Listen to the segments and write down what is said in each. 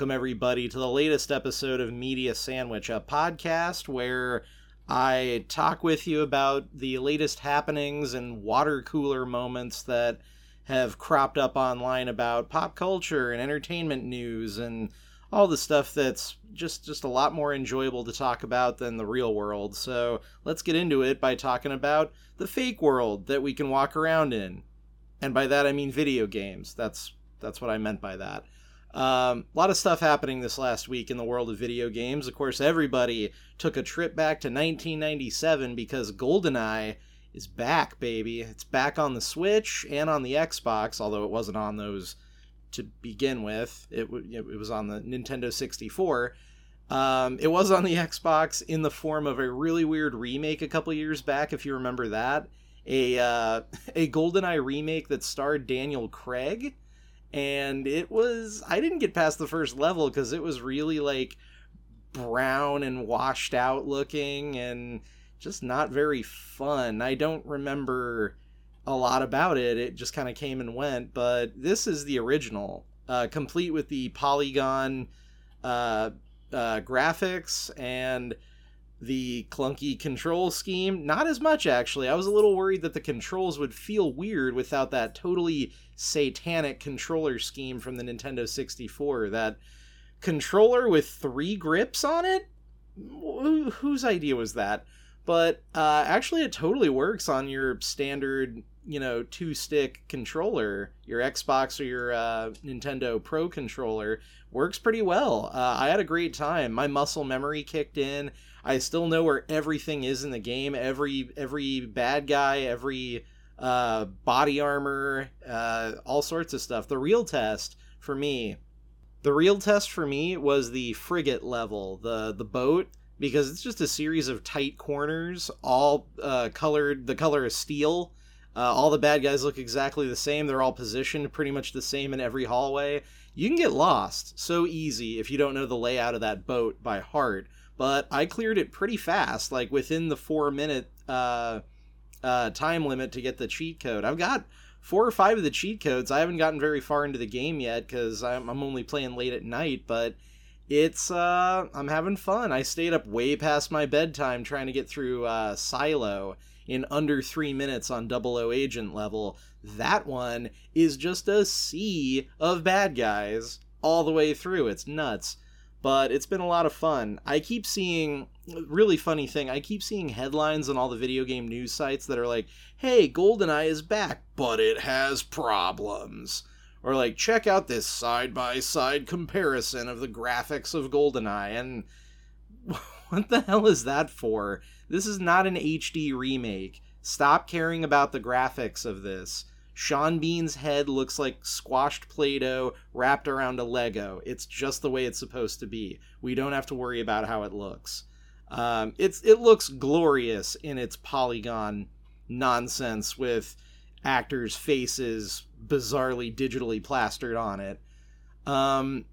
welcome everybody to the latest episode of Media Sandwich, a podcast where I talk with you about the latest happenings and water cooler moments that have cropped up online about pop culture and entertainment news and all the stuff that's just just a lot more enjoyable to talk about than the real world. So, let's get into it by talking about the fake world that we can walk around in. And by that I mean video games. That's that's what I meant by that. Um, a lot of stuff happening this last week in the world of video games. Of course, everybody took a trip back to 1997 because GoldenEye is back, baby. It's back on the Switch and on the Xbox, although it wasn't on those to begin with. It, it was on the Nintendo 64. Um, it was on the Xbox in the form of a really weird remake a couple years back, if you remember that. A uh, a GoldenEye remake that starred Daniel Craig and it was I didn't get past the first level because it was really like brown and washed out looking and just not very fun. I don't remember a lot about it. It just kind of came and went, but this is the original, uh, complete with the polygon uh, uh, graphics and the clunky control scheme. Not as much, actually. I was a little worried that the controls would feel weird without that totally satanic controller scheme from the Nintendo 64. That controller with three grips on it? Wh- whose idea was that? But uh, actually, it totally works on your standard, you know, two stick controller. Your Xbox or your uh, Nintendo Pro controller works pretty well. Uh, I had a great time. My muscle memory kicked in. I still know where everything is in the game. Every every bad guy, every uh, body armor, uh, all sorts of stuff. The real test for me, the real test for me was the frigate level, the the boat, because it's just a series of tight corners, all uh, colored. The color is steel. Uh, all the bad guys look exactly the same. They're all positioned pretty much the same in every hallway. You can get lost so easy if you don't know the layout of that boat by heart but I cleared it pretty fast, like within the four minute uh, uh, time limit to get the cheat code. I've got four or five of the cheat codes. I haven't gotten very far into the game yet because I'm, I'm only playing late at night, but it's uh, I'm having fun. I stayed up way past my bedtime trying to get through uh, Silo in under three minutes on Double O Agent level. That one is just a sea of bad guys all the way through. It's nuts but it's been a lot of fun. I keep seeing really funny thing. I keep seeing headlines on all the video game news sites that are like, "Hey, GoldenEye is back, but it has problems." Or like, "Check out this side-by-side comparison of the graphics of GoldenEye." And what the hell is that for? This is not an HD remake. Stop caring about the graphics of this. Sean Bean's head looks like squashed Play Doh wrapped around a Lego. It's just the way it's supposed to be. We don't have to worry about how it looks. Um, it's it looks glorious in its polygon nonsense with actors' faces bizarrely digitally plastered on it. Um,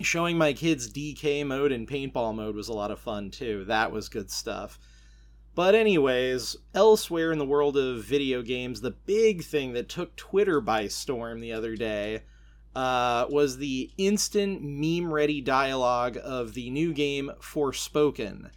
showing my kids DK mode and paintball mode was a lot of fun too. That was good stuff. But, anyways, elsewhere in the world of video games, the big thing that took Twitter by storm the other day uh, was the instant meme ready dialogue of the new game Forspoken,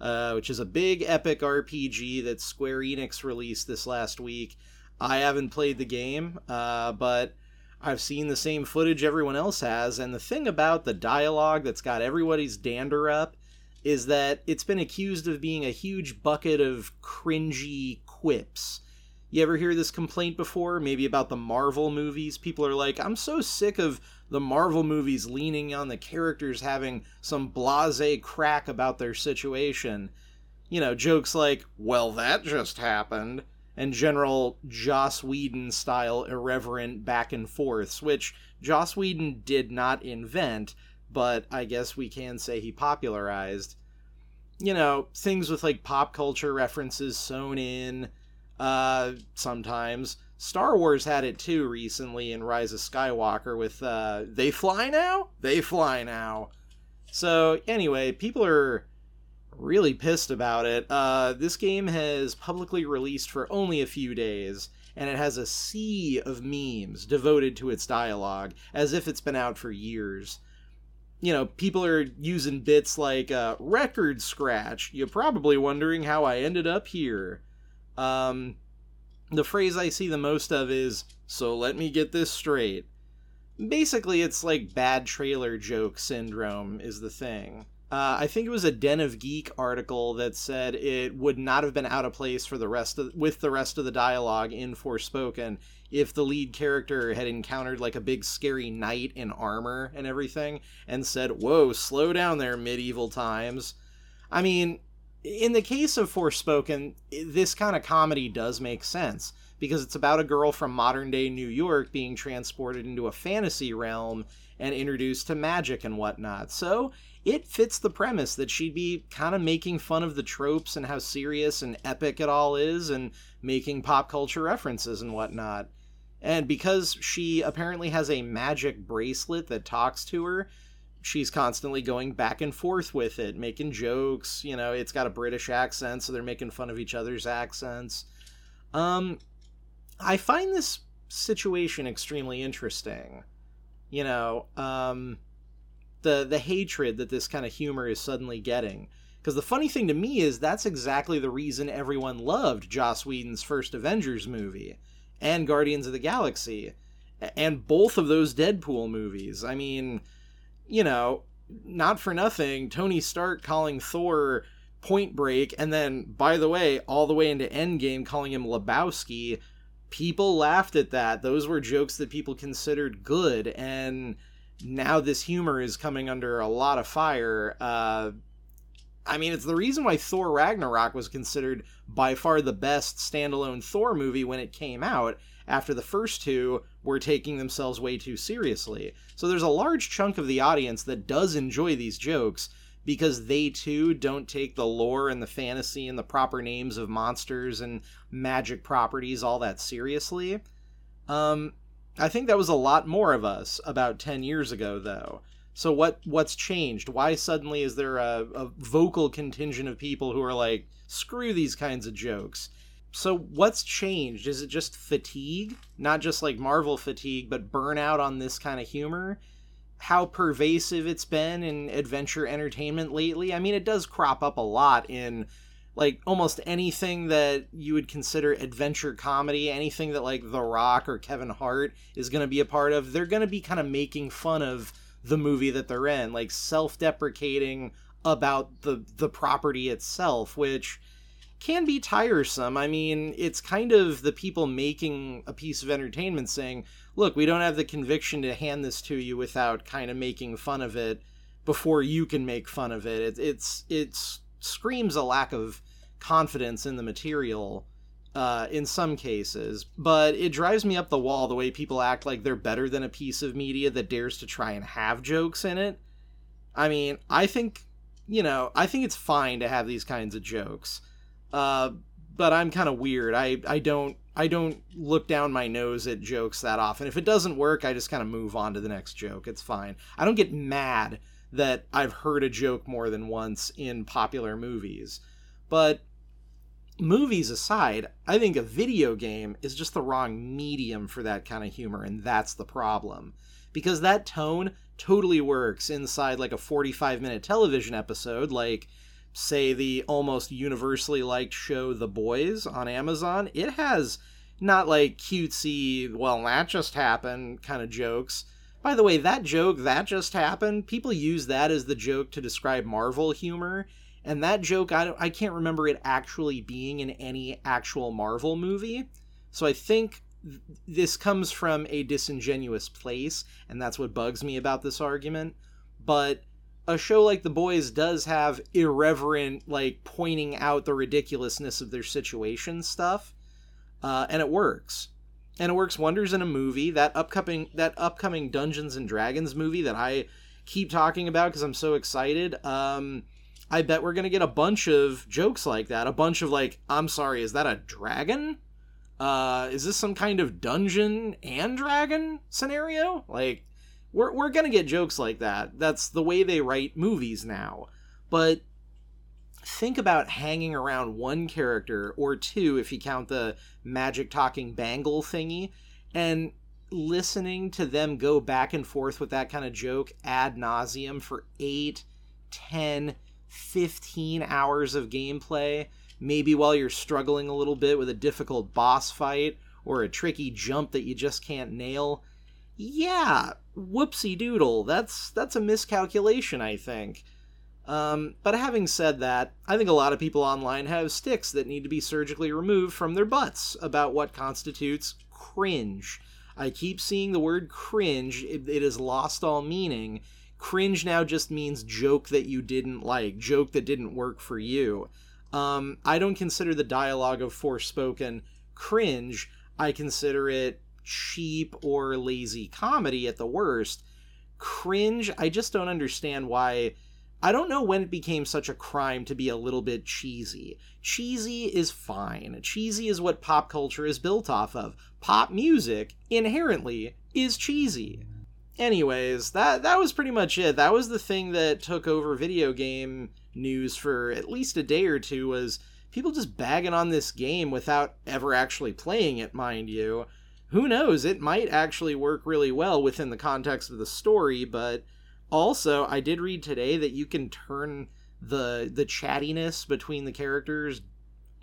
uh, which is a big epic RPG that Square Enix released this last week. I haven't played the game, uh, but I've seen the same footage everyone else has, and the thing about the dialogue that's got everybody's dander up is that it's been accused of being a huge bucket of cringy quips. You ever hear this complaint before? Maybe about the Marvel movies? People are like, I'm so sick of the Marvel movies leaning on the characters having some blase crack about their situation. You know, jokes like, well, that just happened, and general Joss Whedon style irreverent back and forths, which Joss Whedon did not invent, but I guess we can say he popularized. You know, things with like pop culture references sewn in uh, sometimes. Star Wars had it too recently in Rise of Skywalker with uh, They Fly Now? They Fly Now. So, anyway, people are really pissed about it. Uh, this game has publicly released for only a few days, and it has a sea of memes devoted to its dialogue, as if it's been out for years you know, people are using bits like uh, record scratch. You're probably wondering how I ended up here. Um, the phrase I see the most of is, so let me get this straight. Basically, it's like bad trailer joke syndrome, is the thing. Uh, I think it was a Den of Geek article that said it would not have been out of place for the rest of with the rest of the dialogue in Forspoken if the lead character had encountered like a big scary knight in armor and everything and said, "Whoa, slow down there, medieval times." I mean, in the case of Forspoken, this kind of comedy does make sense because it's about a girl from modern day New York being transported into a fantasy realm and introduced to magic and whatnot. So it fits the premise that she'd be kind of making fun of the tropes and how serious and epic it all is and making pop culture references and whatnot. And because she apparently has a magic bracelet that talks to her, she's constantly going back and forth with it, making jokes. You know, it's got a British accent, so they're making fun of each other's accents. Um, I find this situation extremely interesting. You know, um, the the hatred that this kind of humor is suddenly getting. Because the funny thing to me is that's exactly the reason everyone loved Joss Whedon's first Avengers movie and Guardians of the Galaxy and both of those Deadpool movies. I mean, you know, not for nothing, Tony Stark calling Thor Point Break, and then, by the way, all the way into Endgame calling him Lebowski. People laughed at that. Those were jokes that people considered good, and now this humor is coming under a lot of fire. Uh, I mean, it's the reason why Thor Ragnarok was considered by far the best standalone Thor movie when it came out, after the first two were taking themselves way too seriously. So there's a large chunk of the audience that does enjoy these jokes because they too don't take the lore and the fantasy and the proper names of monsters and magic properties all that seriously. Um, I think that was a lot more of us about 10 years ago, though. So what what's changed? Why suddenly is there a, a vocal contingent of people who are like, screw these kinds of jokes? So what's changed? Is it just fatigue? Not just like Marvel fatigue, but burnout on this kind of humor? How pervasive it's been in adventure entertainment lately? I mean, it does crop up a lot in like almost anything that you would consider adventure comedy, anything that like The Rock or Kevin Hart is going to be a part of, they're going to be kind of making fun of the movie that they're in, like self-deprecating about the the property itself, which can be tiresome. I mean, it's kind of the people making a piece of entertainment saying, "Look, we don't have the conviction to hand this to you without kind of making fun of it before you can make fun of it." it it's it's screams a lack of confidence in the material uh, in some cases, but it drives me up the wall the way people act like they're better than a piece of media that dares to try and have jokes in it. I mean, I think, you know, I think it's fine to have these kinds of jokes, uh, but I'm kind of weird. I I don't I don't look down my nose at jokes that often. If it doesn't work, I just kind of move on to the next joke. It's fine. I don't get mad that I've heard a joke more than once in popular movies, but movies aside, I think a video game is just the wrong medium for that kind of humor, and that's the problem. Because that tone totally works inside like a 45 minute television episode, like, say, the almost universally liked show The Boys on Amazon. It has not like cutesy, well, that just happened kind of jokes. By the way, that joke, that just happened, people use that as the joke to describe Marvel humor and that joke, I, I can't remember it actually being in any actual Marvel movie. So I think th- this comes from a disingenuous place, and that's what bugs me about this argument. But a show like The Boys does have irreverent, like, pointing out the ridiculousness of their situation stuff, uh, and it works. And it works wonders in a movie. That upcoming that upcoming Dungeons and Dragons movie that I keep talking about because I'm so excited. Um, I bet we're gonna get a bunch of jokes like that. A bunch of like, I'm sorry, is that a dragon? Uh, is this some kind of dungeon and dragon scenario? Like, we're we're gonna get jokes like that. That's the way they write movies now. But think about hanging around one character or two if you count the magic talking bangle thingy and listening to them go back and forth with that kind of joke ad nauseum for 8, 10, 15 hours of gameplay, maybe while you're struggling a little bit with a difficult boss fight or a tricky jump that you just can't nail. Yeah, whoopsie doodle. That's that's a miscalculation, I think. Um, but having said that, I think a lot of people online have sticks that need to be surgically removed from their butts about what constitutes cringe. I keep seeing the word cringe, it, it has lost all meaning. Cringe now just means joke that you didn't like, joke that didn't work for you. Um, I don't consider the dialogue of Forspoken cringe. I consider it cheap or lazy comedy at the worst. Cringe, I just don't understand why I don't know when it became such a crime to be a little bit cheesy. Cheesy is fine. Cheesy is what pop culture is built off of. Pop music, inherently, is cheesy. Anyways, that that was pretty much it. That was the thing that took over video game news for at least a day or two was people just bagging on this game without ever actually playing it, mind you. Who knows? It might actually work really well within the context of the story, but also, I did read today that you can turn the the chattiness between the characters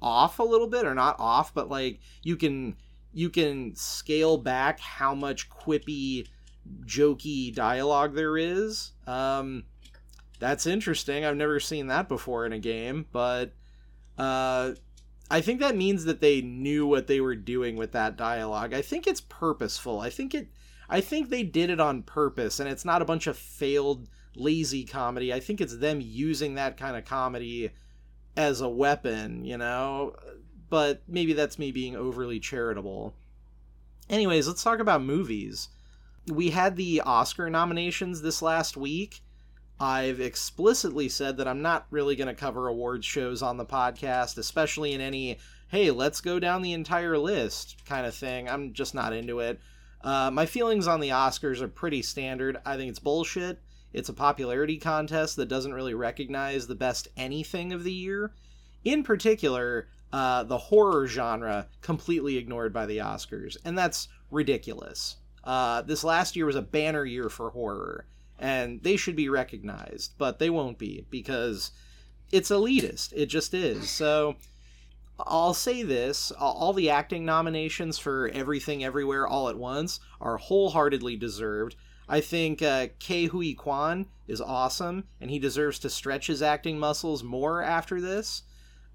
off a little bit or not off, but like you can you can scale back how much quippy jokey dialogue there is. Um that's interesting. I've never seen that before in a game, but uh I think that means that they knew what they were doing with that dialogue. I think it's purposeful. I think it I think they did it on purpose, and it's not a bunch of failed, lazy comedy. I think it's them using that kind of comedy as a weapon, you know? But maybe that's me being overly charitable. Anyways, let's talk about movies. We had the Oscar nominations this last week. I've explicitly said that I'm not really going to cover awards shows on the podcast, especially in any, hey, let's go down the entire list kind of thing. I'm just not into it. Uh, my feelings on the Oscars are pretty standard. I think it's bullshit. It's a popularity contest that doesn't really recognize the best anything of the year. In particular, uh, the horror genre completely ignored by the Oscars, and that's ridiculous. Uh, this last year was a banner year for horror, and they should be recognized, but they won't be because it's elitist. It just is. So I'll say this all the acting nominations for Everything Everywhere All at Once are wholeheartedly deserved. I think uh, Ke Huy Quan is awesome, and he deserves to stretch his acting muscles more after this.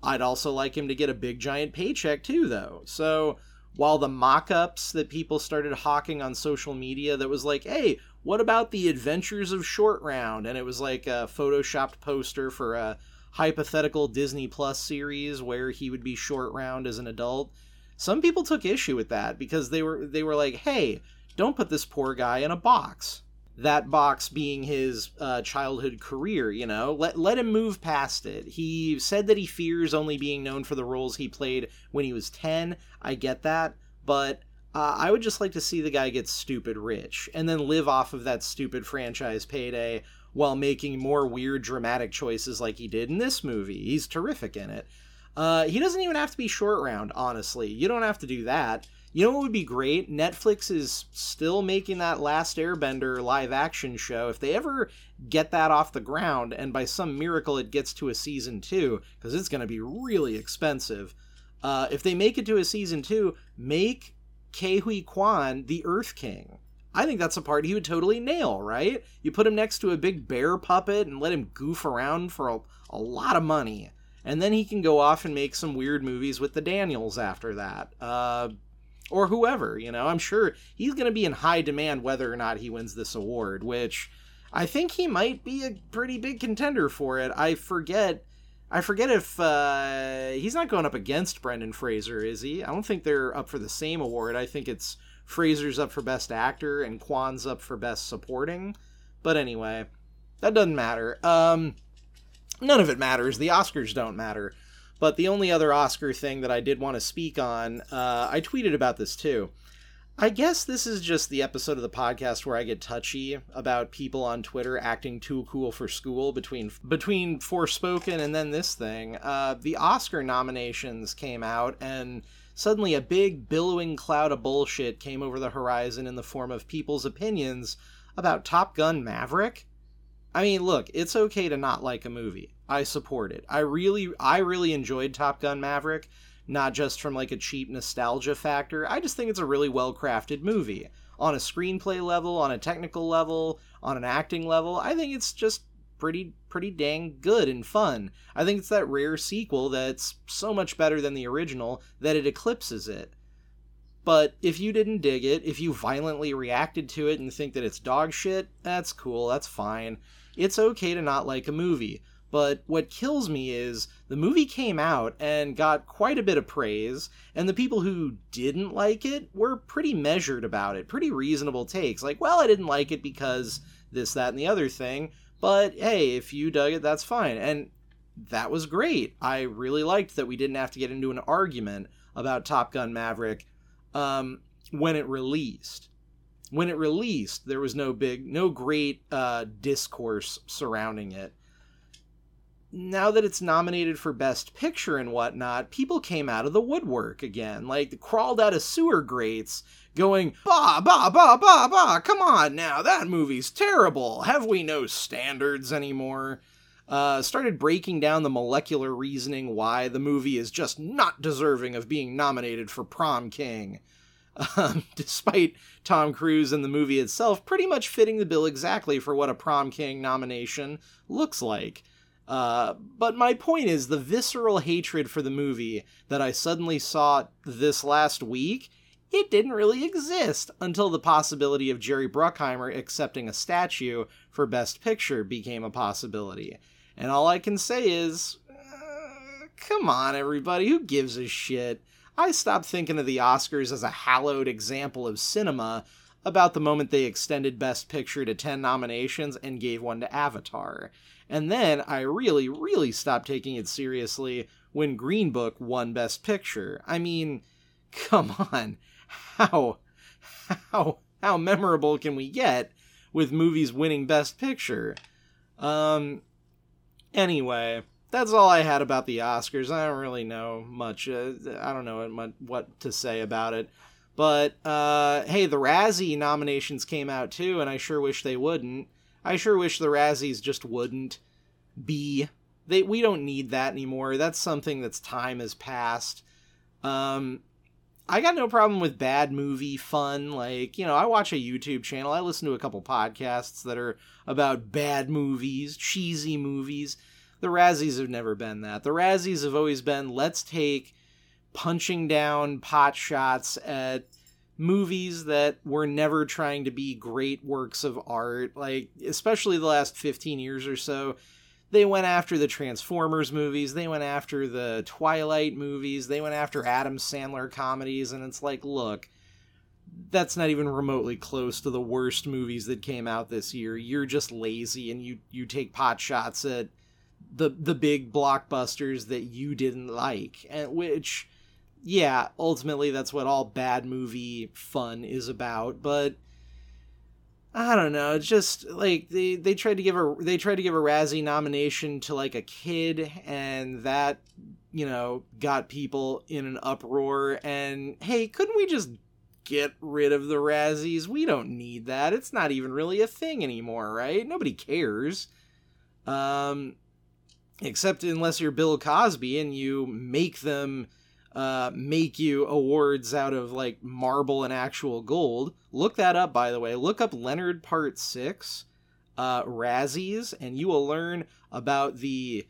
I'd also like him to get a big giant paycheck too, though. So while the mock ups that people started hawking on social media that was like, hey, what about the adventures of Short Round? And it was like a photoshopped poster for a hypothetical Disney Plus series where he would be short round as an adult. Some people took issue with that because they were they were like, "Hey, don't put this poor guy in a box." That box being his uh, childhood career, you know, let let him move past it. He said that he fears only being known for the roles he played when he was ten. I get that, but uh, I would just like to see the guy get stupid rich and then live off of that stupid franchise payday while making more weird dramatic choices like he did in this movie. He's terrific in it. Uh, he doesn't even have to be short round, honestly. You don't have to do that. You know what would be great? Netflix is still making that Last Airbender live action show. If they ever get that off the ground, and by some miracle it gets to a season two, because it's going to be really expensive, uh, if they make it to a season two, make Ke Huy Quan the Earth King. I think that's a part he would totally nail, right? You put him next to a big bear puppet and let him goof around for a, a lot of money. And then he can go off and make some weird movies with the Daniels after that. Uh, or whoever, you know. I'm sure he's going to be in high demand whether or not he wins this award, which I think he might be a pretty big contender for it. I forget. I forget if uh, he's not going up against Brendan Fraser, is he? I don't think they're up for the same award. I think it's Fraser's up for Best Actor and Quan's up for Best Supporting. But anyway, that doesn't matter. Um, none of it matters. The Oscars don't matter. But the only other Oscar thing that I did want to speak on, uh, I tweeted about this too. I guess this is just the episode of the podcast where I get touchy about people on Twitter acting too cool for school between between Forspoken and then this thing. Uh, the Oscar nominations came out, and suddenly a big billowing cloud of bullshit came over the horizon in the form of people's opinions about Top Gun Maverick. I mean, look, it's okay to not like a movie. I support it. I really I really enjoyed Top Gun Maverick not just from like a cheap nostalgia factor. I just think it's a really well crafted movie. On a screenplay level, on a technical level, on an acting level, I think it's just pretty pretty dang good and fun. I think it's that rare sequel that's so much better than the original that it eclipses it. But if you didn't dig it, if you violently reacted to it and think that it's dog shit, that's cool, that's fine. It's okay to not like a movie. But what kills me is the movie came out and got quite a bit of praise, and the people who didn't like it were pretty measured about it, pretty reasonable takes. Like, well, I didn't like it because this, that, and the other thing, but hey, if you dug it, that's fine. And that was great. I really liked that we didn't have to get into an argument about Top Gun Maverick um, when it released. When it released, there was no big, no great uh, discourse surrounding it now that it's nominated for Best Picture and whatnot, people came out of the woodwork again, like crawled out of sewer grates, going, bah, bah, bah, bah, bah, come on now, that movie's terrible. Have we no standards anymore? Uh, started breaking down the molecular reasoning why the movie is just not deserving of being nominated for Prom King. Um, despite Tom Cruise and the movie itself pretty much fitting the bill exactly for what a Prom King nomination looks like. Uh, but my point is the visceral hatred for the movie that I suddenly saw this last week, it didn't really exist until the possibility of Jerry Bruckheimer accepting a statue for Best Picture became a possibility. And all I can say is, uh, come on, everybody, who gives a shit? I stopped thinking of the Oscars as a hallowed example of cinema about the moment they extended Best Picture to 10 nominations and gave one to Avatar. And then I really, really stopped taking it seriously when Green Book won Best Picture. I mean, come on. How how how memorable can we get with movies winning Best Picture? Um anyway, that's all I had about the Oscars. I don't really know much. Uh, I don't know what to say about it. But uh, hey, the Razzie nominations came out too, and I sure wish they wouldn't. I sure wish the Razzies just wouldn't be. They we don't need that anymore. That's something that's time has passed. Um, I got no problem with bad movie fun. Like, you know, I watch a YouTube channel. I listen to a couple podcasts that are about bad movies, cheesy movies. The Razzies have never been that. The Razzies have always been let's take punching down pot shots at movies that were never trying to be great works of art, like especially the last 15 years or so. They went after the Transformers movies, they went after the Twilight movies, they went after Adam Sandler comedies, and it's like, look, that's not even remotely close to the worst movies that came out this year. You're just lazy and you you take pot shots at the the big blockbusters that you didn't like, and which yeah, ultimately that's what all bad movie fun is about, but I don't know. It's just like they they tried to give a they tried to give a Razzie nomination to like a kid, and that you know got people in an uproar. And hey, couldn't we just get rid of the Razzies? We don't need that. It's not even really a thing anymore, right? Nobody cares. Um, except unless you're Bill Cosby and you make them uh, make you awards out of like marble and actual gold. Look that up, by the way. Look up Leonard Part 6 uh, Razzies, and you will learn about the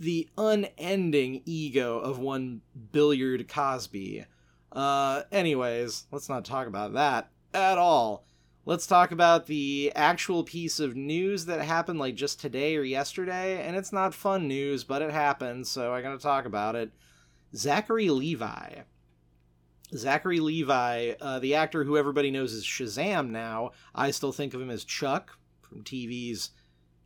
the unending ego of one Billiard Cosby. Uh, anyways, let's not talk about that at all. Let's talk about the actual piece of news that happened like just today or yesterday, and it's not fun news, but it happened, so I gotta talk about it. Zachary Levi. Zachary Levi, uh, the actor who everybody knows as Shazam now, I still think of him as Chuck from TV's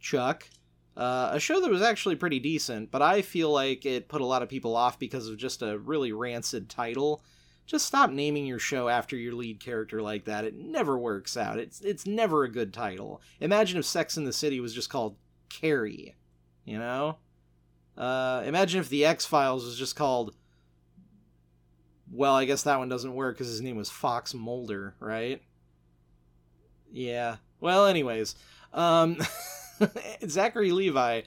Chuck. Uh, a show that was actually pretty decent, but I feel like it put a lot of people off because of just a really rancid title just stop naming your show after your lead character like that. It never works out. It's it's never a good title. Imagine if Sex in the City was just called Carrie, you know? Uh, imagine if the X Files was just called. Well, I guess that one doesn't work because his name was Fox Mulder, right? Yeah. Well, anyways, um, Zachary Levi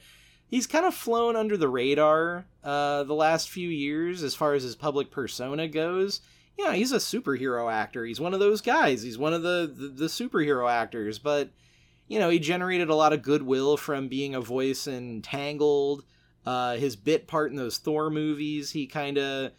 he's kind of flown under the radar uh, the last few years as far as his public persona goes. Yeah, he's a superhero actor. He's one of those guys. He's one of the, the, the superhero actors. But, you know, he generated a lot of goodwill from being a voice in Tangled. Uh, his bit part in those Thor movies, he kind of,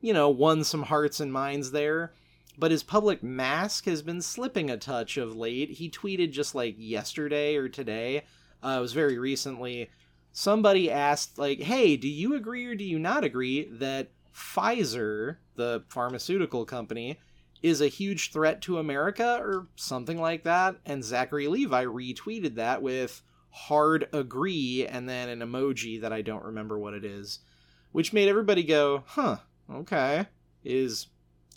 you know, won some hearts and minds there. But his public mask has been slipping a touch of late. He tweeted just like yesterday or today. Uh, it was very recently somebody asked like hey do you agree or do you not agree that pfizer the pharmaceutical company is a huge threat to america or something like that and zachary levi retweeted that with hard agree and then an emoji that i don't remember what it is which made everybody go huh okay. Is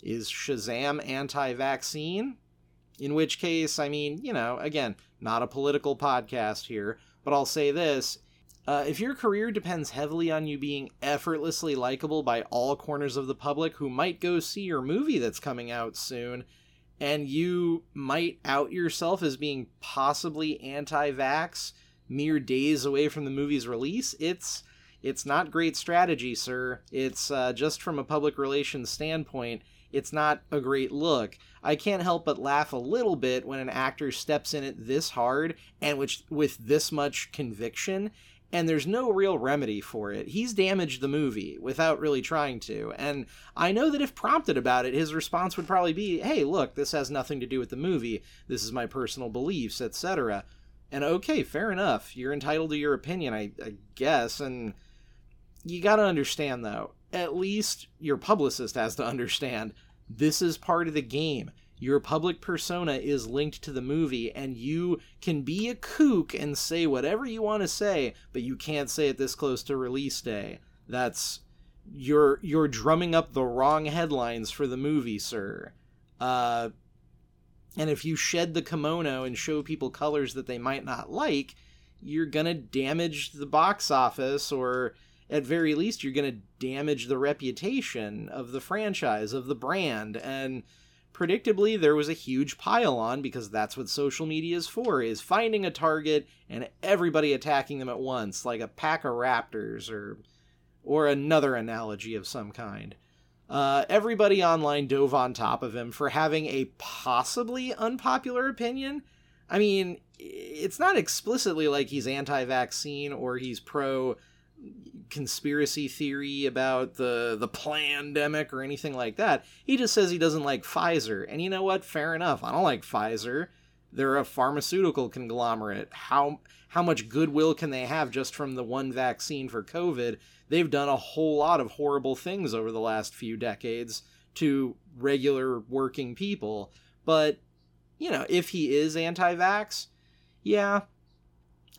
is shazam anti-vaccine? In which case i mean you know again not a political podcast here but i'll say this. Uh, if your career depends heavily on you being effortlessly likable by all corners of the public who might go see your movie that's coming out soon, and you might out yourself as being possibly anti-vax mere days away from the movie's release, it's it's not great strategy, sir. It's uh, just from a public relations standpoint, it's not a great look. I can't help but laugh a little bit when an actor steps in it this hard and which with this much conviction and there's no real remedy for it. He's damaged the movie without really trying to. And I know that if prompted about it, his response would probably be, "Hey, look, this has nothing to do with the movie. This is my personal beliefs, etc." And okay, fair enough. You're entitled to your opinion, I, I guess. And you got to understand though, at least your publicist has to understand this is part of the game your public persona is linked to the movie and you can be a kook and say whatever you want to say but you can't say it this close to release day that's you're you're drumming up the wrong headlines for the movie sir uh and if you shed the kimono and show people colors that they might not like you're going to damage the box office or at very least you're going to damage the reputation of the franchise of the brand. And predictably there was a huge pile on because that's what social media is for is finding a target and everybody attacking them at once like a pack of raptors or or another analogy of some kind uh, everybody online dove on top of him for having a possibly unpopular opinion i mean it's not explicitly like he's anti-vaccine or he's pro conspiracy theory about the the pandemic or anything like that. He just says he doesn't like Pfizer. And you know what? Fair enough. I don't like Pfizer. They're a pharmaceutical conglomerate. How how much goodwill can they have just from the one vaccine for COVID? They've done a whole lot of horrible things over the last few decades to regular working people. But, you know, if he is anti-vax, yeah,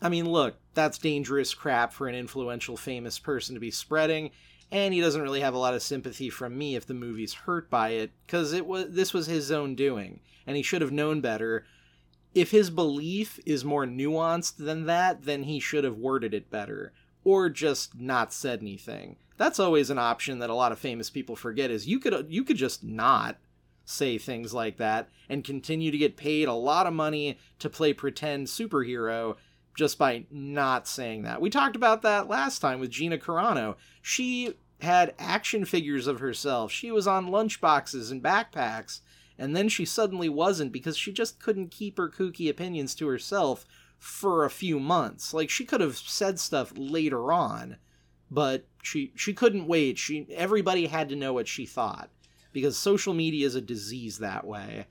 I mean, look, that's dangerous crap for an influential, famous person to be spreading, and he doesn't really have a lot of sympathy from me if the movie's hurt by it, because it was this was his own doing, and he should have known better. If his belief is more nuanced than that, then he should have worded it better, or just not said anything. That's always an option that a lot of famous people forget. Is you could you could just not say things like that and continue to get paid a lot of money to play pretend superhero just by not saying that. We talked about that last time with Gina Carano. She had action figures of herself. She was on lunchboxes and backpacks, and then she suddenly wasn't because she just couldn't keep her kooky opinions to herself for a few months. Like she could have said stuff later on, but she she couldn't wait. She everybody had to know what she thought because social media is a disease that way.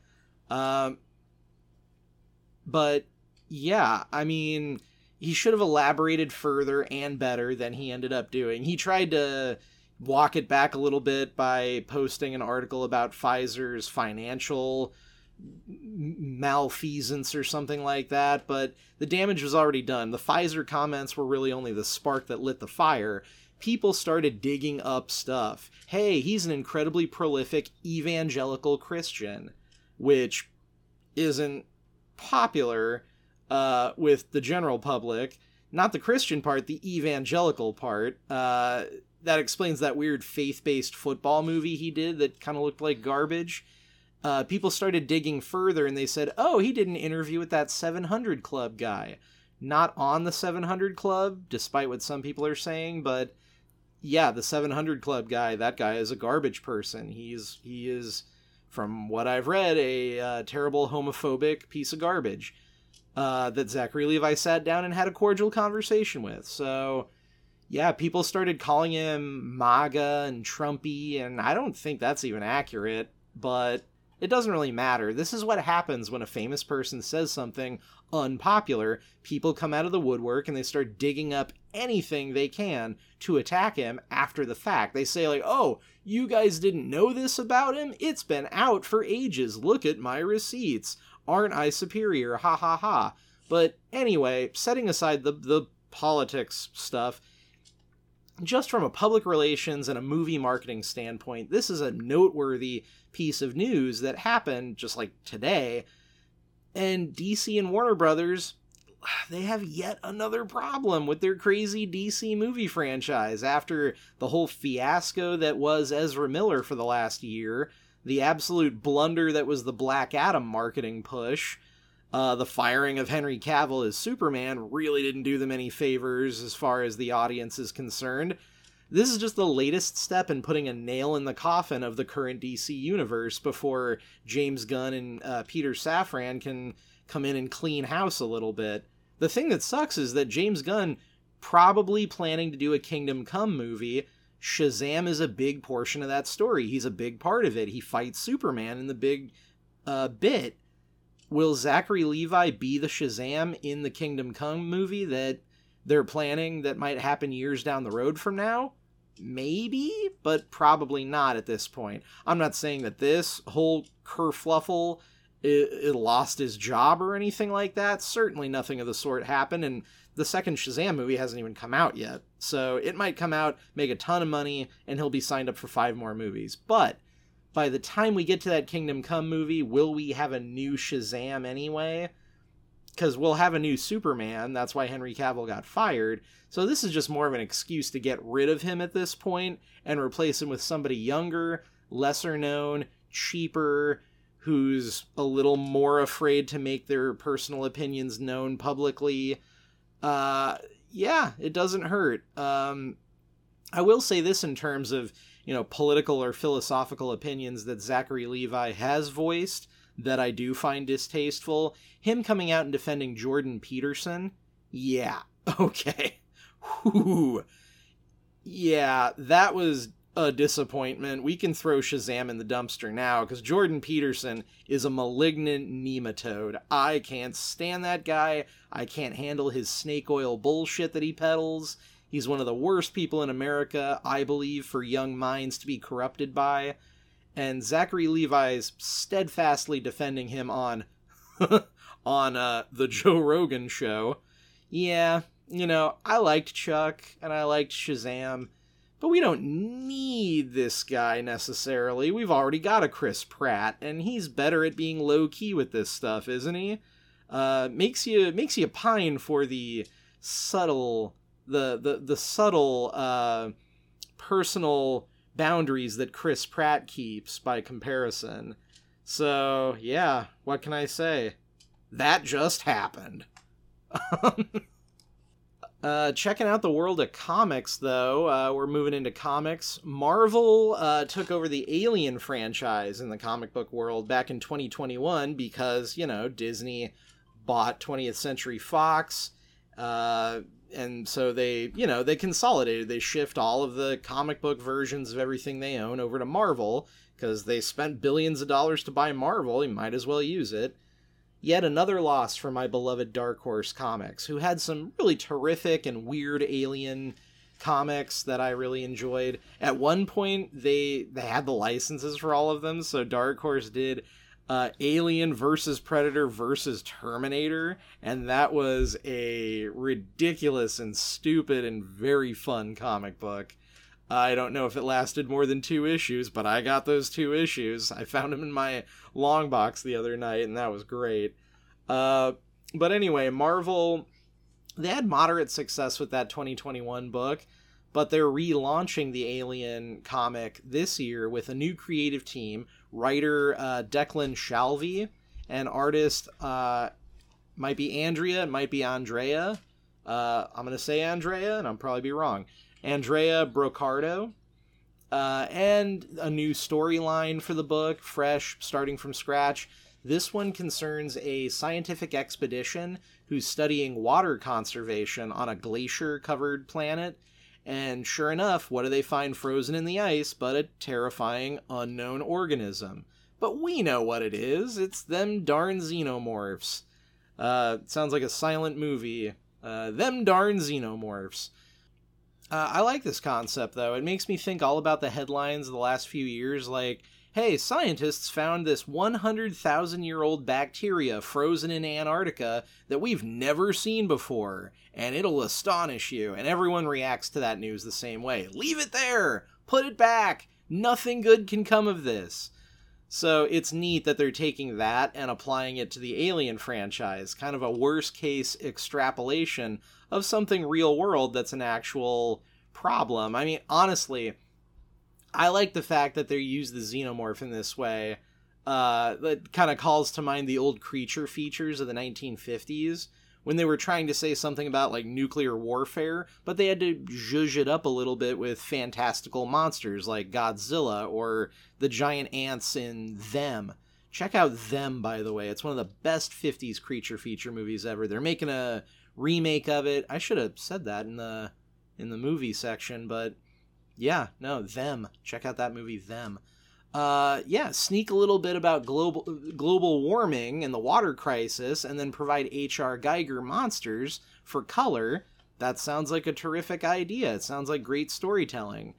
Um, but yeah, I mean, he should have elaborated further and better than he ended up doing. He tried to walk it back a little bit by posting an article about Pfizer's financial malfeasance or something like that, but the damage was already done. The Pfizer comments were really only the spark that lit the fire. people started digging up stuff. Hey, he's an incredibly prolific evangelical Christian, which isn't popular uh, with the general public. Not the Christian part, the evangelical part. Uh, that explains that weird faith based football movie he did that kind of looked like garbage. Uh, people started digging further and they said, oh, he did an interview with that 700 Club guy. Not on the 700 Club, despite what some people are saying, but yeah, the 700 Club guy, that guy is a garbage person. He's he is, from what I've read, a uh, terrible homophobic piece of garbage uh, that Zachary Levi sat down and had a cordial conversation with. So, yeah, people started calling him MAGA and Trumpy, and I don't think that's even accurate, but it doesn't really matter. This is what happens when a famous person says something unpopular. People come out of the woodwork and they start digging up anything they can to attack him after the fact. They say, like, oh, you guys didn't know this about him? It's been out for ages. Look at my receipts. Aren't I superior? Ha ha ha. But anyway, setting aside the, the politics stuff, just from a public relations and a movie marketing standpoint, this is a noteworthy piece of news that happened just like today. And DC and Warner Brothers they have yet another problem with their crazy DC movie franchise after the whole fiasco that was Ezra Miller for the last year, the absolute blunder that was the Black Adam marketing push. Uh, the firing of Henry Cavill as Superman really didn't do them any favors as far as the audience is concerned. This is just the latest step in putting a nail in the coffin of the current DC universe before James Gunn and uh, Peter Safran can come in and clean house a little bit. The thing that sucks is that James Gunn probably planning to do a Kingdom Come movie. Shazam is a big portion of that story. He's a big part of it. He fights Superman in the big uh, bit. Will Zachary Levi be the Shazam in the Kingdom Come movie that they're planning that might happen years down the road from now? Maybe, but probably not at this point. I'm not saying that this whole kerfluffle it, it lost his job or anything like that. Certainly nothing of the sort happened, and the second Shazam movie hasn't even come out yet. So it might come out, make a ton of money, and he'll be signed up for five more movies. But by the time we get to that Kingdom Come movie, will we have a new Shazam anyway? Because we'll have a new Superman. That's why Henry Cavill got fired. So this is just more of an excuse to get rid of him at this point and replace him with somebody younger, lesser known, cheaper, who's a little more afraid to make their personal opinions known publicly. Uh, yeah, it doesn't hurt. Um, I will say this in terms of you know political or philosophical opinions that Zachary Levi has voiced that I do find distasteful. Him coming out and defending Jordan Peterson, yeah, okay, Whew. yeah, that was a disappointment. We can throw Shazam in the dumpster now because Jordan Peterson is a malignant nematode. I can't stand that guy. I can't handle his snake oil bullshit that he peddles. He's one of the worst people in America, I believe, for young minds to be corrupted by. And Zachary Levi's steadfastly defending him on on uh, the Joe Rogan show. Yeah, you know, I liked Chuck and I liked Shazam but we don't need this guy necessarily. We've already got a Chris Pratt, and he's better at being low key with this stuff, isn't he? Uh, makes you makes you pine for the subtle the the the subtle uh, personal boundaries that Chris Pratt keeps by comparison. So yeah, what can I say? That just happened. Uh, checking out the world of comics, though, uh, we're moving into comics. Marvel uh, took over the Alien franchise in the comic book world back in 2021 because, you know, Disney bought 20th Century Fox. And so they, you know, they consolidated. They shift all of the comic book versions of everything they own over to Marvel because they spent billions of dollars to buy Marvel. You might as well use it. Yet another loss for my beloved Dark Horse Comics, who had some really terrific and weird alien comics that I really enjoyed. At one point, they they had the licenses for all of them, so Dark Horse did uh, Alien versus Predator versus Terminator, and that was a ridiculous and stupid and very fun comic book. I don't know if it lasted more than two issues, but I got those two issues. I found them in my long box the other night, and that was great. Uh, but anyway, Marvel, they had moderate success with that 2021 book, but they're relaunching the Alien comic this year with a new creative team writer uh, Declan Shalvey and artist uh, might be Andrea, it might be Andrea. Uh, I'm going to say Andrea, and I'll probably be wrong. Andrea Broccardo. Uh, and a new storyline for the book, fresh, starting from scratch. This one concerns a scientific expedition who's studying water conservation on a glacier covered planet. And sure enough, what do they find frozen in the ice but a terrifying unknown organism? But we know what it is. It's them darn xenomorphs. Uh, sounds like a silent movie. Uh, them darn xenomorphs. Uh, I like this concept, though. It makes me think all about the headlines of the last few years, like, hey, scientists found this 100,000 year old bacteria frozen in Antarctica that we've never seen before, and it'll astonish you. And everyone reacts to that news the same way Leave it there! Put it back! Nothing good can come of this. So it's neat that they're taking that and applying it to the Alien franchise, kind of a worst case extrapolation of something real world that's an actual problem. I mean, honestly, I like the fact that they use the xenomorph in this way. Uh, that kind of calls to mind the old creature features of the 1950s when they were trying to say something about like nuclear warfare, but they had to zhuzh it up a little bit with fantastical monsters like Godzilla or the giant ants in Them. Check out Them, by the way. It's one of the best 50s creature feature movies ever. They're making a remake of it. I should have said that in the in the movie section, but yeah, no, them. Check out that movie, them. Uh, yeah, sneak a little bit about global global warming and the water crisis, and then provide H.R. Giger monsters for color. That sounds like a terrific idea. It sounds like great storytelling.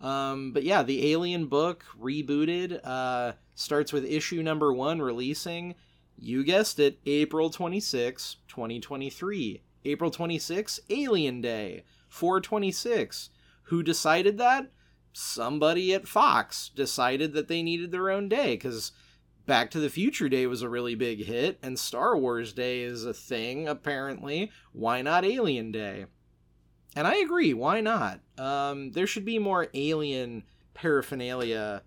Um, but yeah, the Alien book rebooted uh, starts with issue number one releasing. You guessed it, April 26, 2023. April 26, Alien Day. 426. Who decided that? Somebody at Fox decided that they needed their own day because Back to the Future Day was a really big hit, and Star Wars Day is a thing, apparently. Why not Alien Day? And I agree, why not? Um, there should be more alien paraphernalia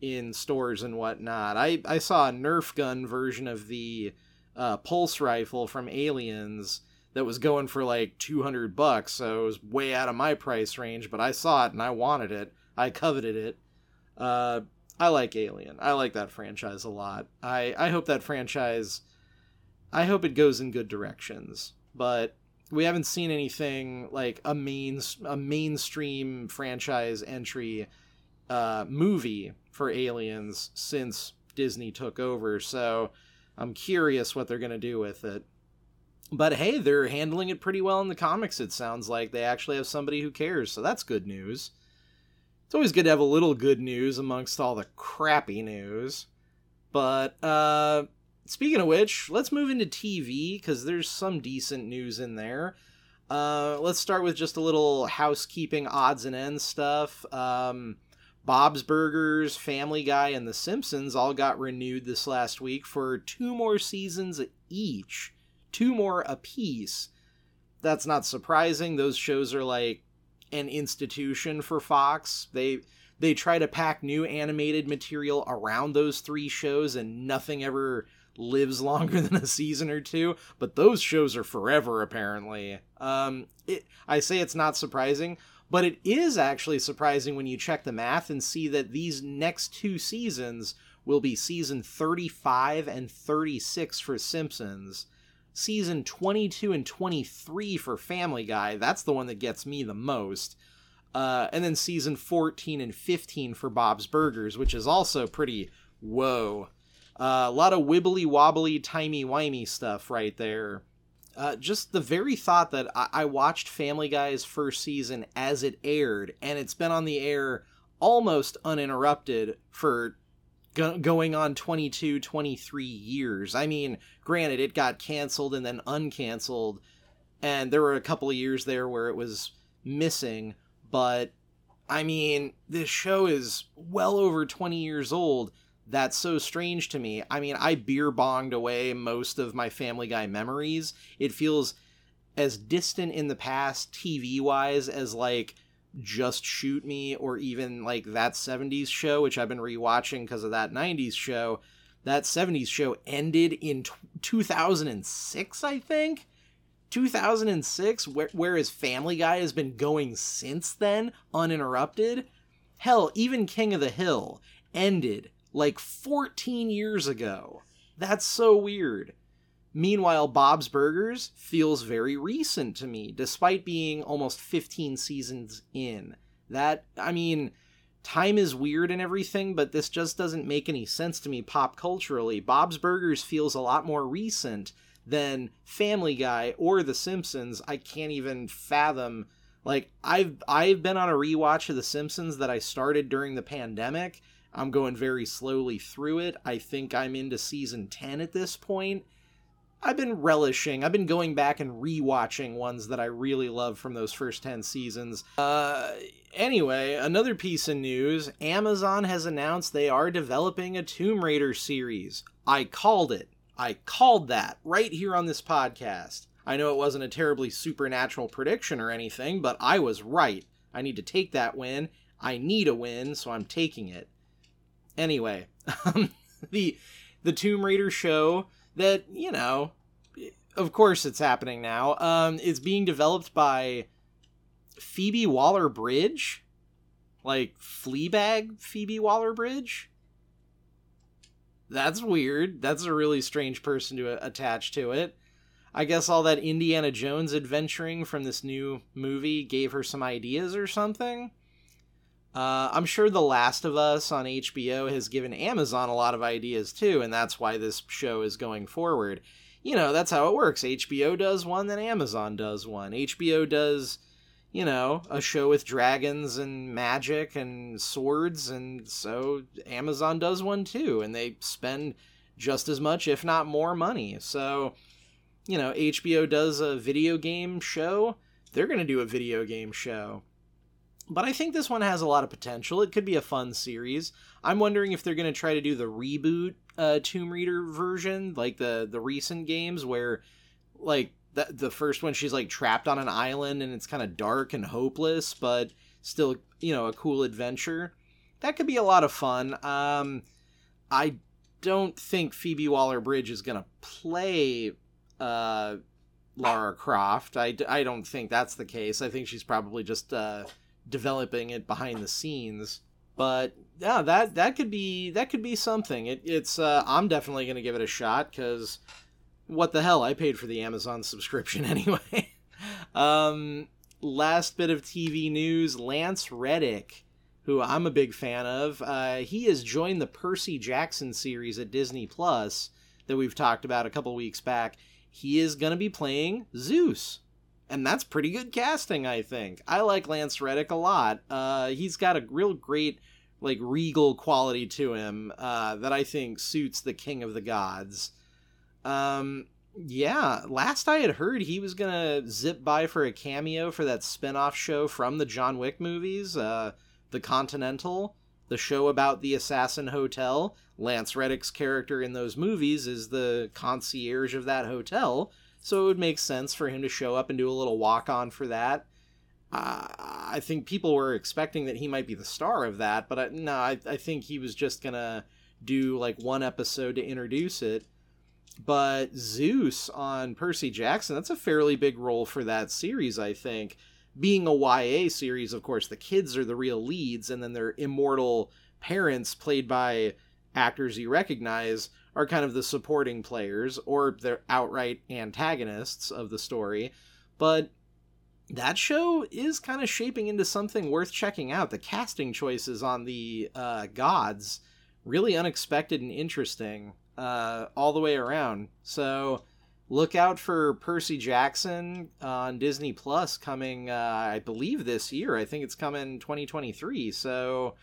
in stores and whatnot. I, I saw a Nerf gun version of the uh, pulse rifle from Aliens that was going for like 200 bucks, so it was way out of my price range, but I saw it and I wanted it. I coveted it. Uh, I like Alien. I like that franchise a lot. I, I hope that franchise I hope it goes in good directions. But we haven't seen anything like a main a mainstream franchise entry uh, movie for Aliens since Disney took over. So I'm curious what they're gonna do with it but hey, they're handling it pretty well in the comics, it sounds like. They actually have somebody who cares, so that's good news. It's always good to have a little good news amongst all the crappy news. But, uh, speaking of which, let's move into TV, because there's some decent news in there. Uh, let's start with just a little housekeeping odds and ends stuff. Um, Bob's Burgers, Family Guy, and The Simpsons all got renewed this last week for two more seasons each two more apiece. That's not surprising. Those shows are like an institution for Fox. They they try to pack new animated material around those three shows and nothing ever lives longer than a season or two, but those shows are forever apparently. Um it I say it's not surprising, but it is actually surprising when you check the math and see that these next two seasons will be season 35 and 36 for Simpsons season 22 and 23 for Family Guy. That's the one that gets me the most. Uh, and then season 14 and 15 for Bob's Burgers, which is also pretty whoa. Uh, a lot of wibbly wobbly, timey wimey stuff right there. Uh, just the very thought that I-, I watched Family Guy's first season as it aired, and it's been on the air almost uninterrupted for go- going on 22, 23 years. I mean, granted, it got canceled and then uncanceled, and there were a couple of years there where it was missing, but I mean, this show is well over 20 years old. That's so strange to me. I mean, I beer bonged away most of my Family Guy memories. It feels as distant in the past, TV wise, as like Just Shoot Me or even like that 70s show, which I've been rewatching because of that 90s show. That 70s show ended in t- 2006, I think. 2006, where, whereas Family Guy has been going since then, uninterrupted. Hell, even King of the Hill ended like 14 years ago. That's so weird. Meanwhile, Bob's Burgers feels very recent to me, despite being almost 15 seasons in. That, I mean, time is weird and everything, but this just doesn't make any sense to me pop culturally. Bob's Burgers feels a lot more recent than Family Guy or The Simpsons. I can't even fathom. Like I've I've been on a rewatch of The Simpsons that I started during the pandemic. I'm going very slowly through it. I think I'm into season 10 at this point. I've been relishing. I've been going back and rewatching ones that I really love from those first 10 seasons. Uh anyway, another piece of news, Amazon has announced they are developing a Tomb Raider series. I called it. I called that right here on this podcast. I know it wasn't a terribly supernatural prediction or anything, but I was right. I need to take that win. I need a win, so I'm taking it. Anyway, um, the the Tomb Raider show that you know, of course it's happening now. Um, is being developed by Phoebe Waller Bridge, like Fleabag Phoebe Waller Bridge. That's weird. That's a really strange person to attach to it. I guess all that Indiana Jones adventuring from this new movie gave her some ideas or something. Uh, I'm sure The Last of Us on HBO has given Amazon a lot of ideas too, and that's why this show is going forward. You know, that's how it works. HBO does one, then Amazon does one. HBO does you know, a show with dragons and magic and swords, and so Amazon does one too, and they spend just as much, if not more, money. So, you know, HBO does a video game show, they're going to do a video game show. But I think this one has a lot of potential. It could be a fun series. I'm wondering if they're going to try to do the reboot uh, Tomb Raider version, like the the recent games where like the, the first one she's like trapped on an island and it's kind of dark and hopeless but still you know a cool adventure that could be a lot of fun um i don't think phoebe waller-bridge is gonna play uh lara croft i, I don't think that's the case i think she's probably just uh developing it behind the scenes but yeah that that could be that could be something it, it's uh i'm definitely gonna give it a shot because what the hell? I paid for the Amazon subscription anyway. um, last bit of TV news Lance Reddick, who I'm a big fan of, uh, he has joined the Percy Jackson series at Disney Plus that we've talked about a couple weeks back. He is going to be playing Zeus. And that's pretty good casting, I think. I like Lance Reddick a lot. Uh, he's got a real great, like, regal quality to him uh, that I think suits the King of the Gods. Um, yeah, last I had heard, he was gonna zip by for a cameo for that spin-off show from the John Wick movies, uh, The Continental, the show about the Assassin Hotel. Lance Reddick's character in those movies is the concierge of that hotel, so it would make sense for him to show up and do a little walk-on for that. Uh, I think people were expecting that he might be the star of that, but I, no, I, I think he was just gonna do like one episode to introduce it but Zeus on Percy Jackson, that's a fairly big role for that series, I think. Being a YA series, of course, the kids are the real leads, and then their immortal parents, played by actors you recognize, are kind of the supporting players, or they're outright antagonists of the story. But that show is kind of shaping into something worth checking out. The casting choices on the uh, gods really unexpected and interesting uh, all the way around. So look out for Percy Jackson on Disney Plus coming, uh, I believe, this year. I think it's coming 2023. So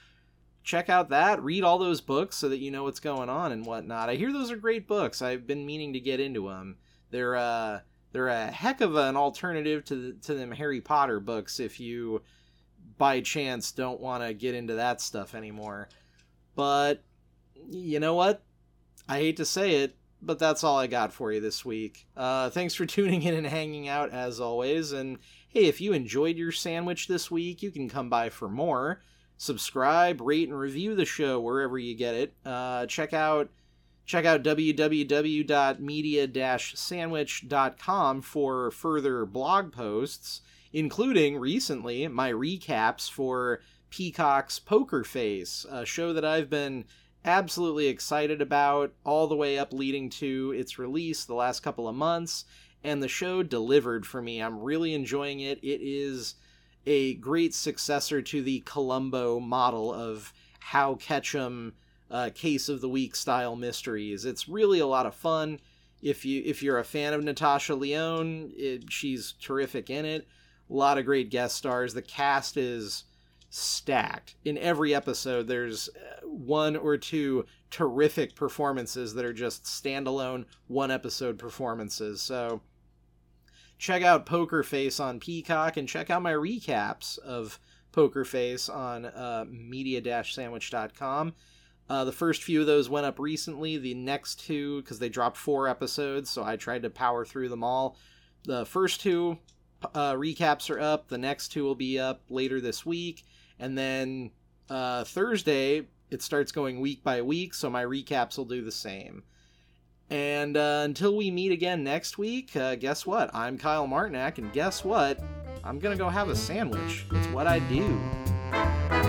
check out that. Read all those books so that you know what's going on and whatnot. I hear those are great books. I've been meaning to get into them. They're uh, they're a heck of an alternative to the, to them Harry Potter books if you by chance don't want to get into that stuff anymore. But you know what? I hate to say it, but that's all I got for you this week. Uh, thanks for tuning in and hanging out as always. And hey, if you enjoyed your sandwich this week, you can come by for more. Subscribe, rate, and review the show wherever you get it. Uh, check out check out www.media-sandwich.com for further blog posts, including recently my recaps for Peacock's Poker Face, a show that I've been absolutely excited about all the way up leading to its release the last couple of months and the show delivered for me i'm really enjoying it it is a great successor to the columbo model of howcatchem uh, case of the week style mysteries it's really a lot of fun if you if you're a fan of natasha lyonne it, she's terrific in it a lot of great guest stars the cast is stacked. In every episode, there's uh, one or two terrific performances that are just standalone one episode performances. So check out Poker Face on Peacock and check out my recaps of Poker Face on uh, media-sandwich.com. Uh, the first few of those went up recently. The next two, because they dropped four episodes, so I tried to power through them all. The first two uh, recaps are up. The next two will be up later this week and then uh, Thursday it starts going week by week, so my recaps will do the same. And uh, until we meet again next week, uh, guess what? I'm Kyle Martinak, and guess what? I'm gonna go have a sandwich. It's what I do.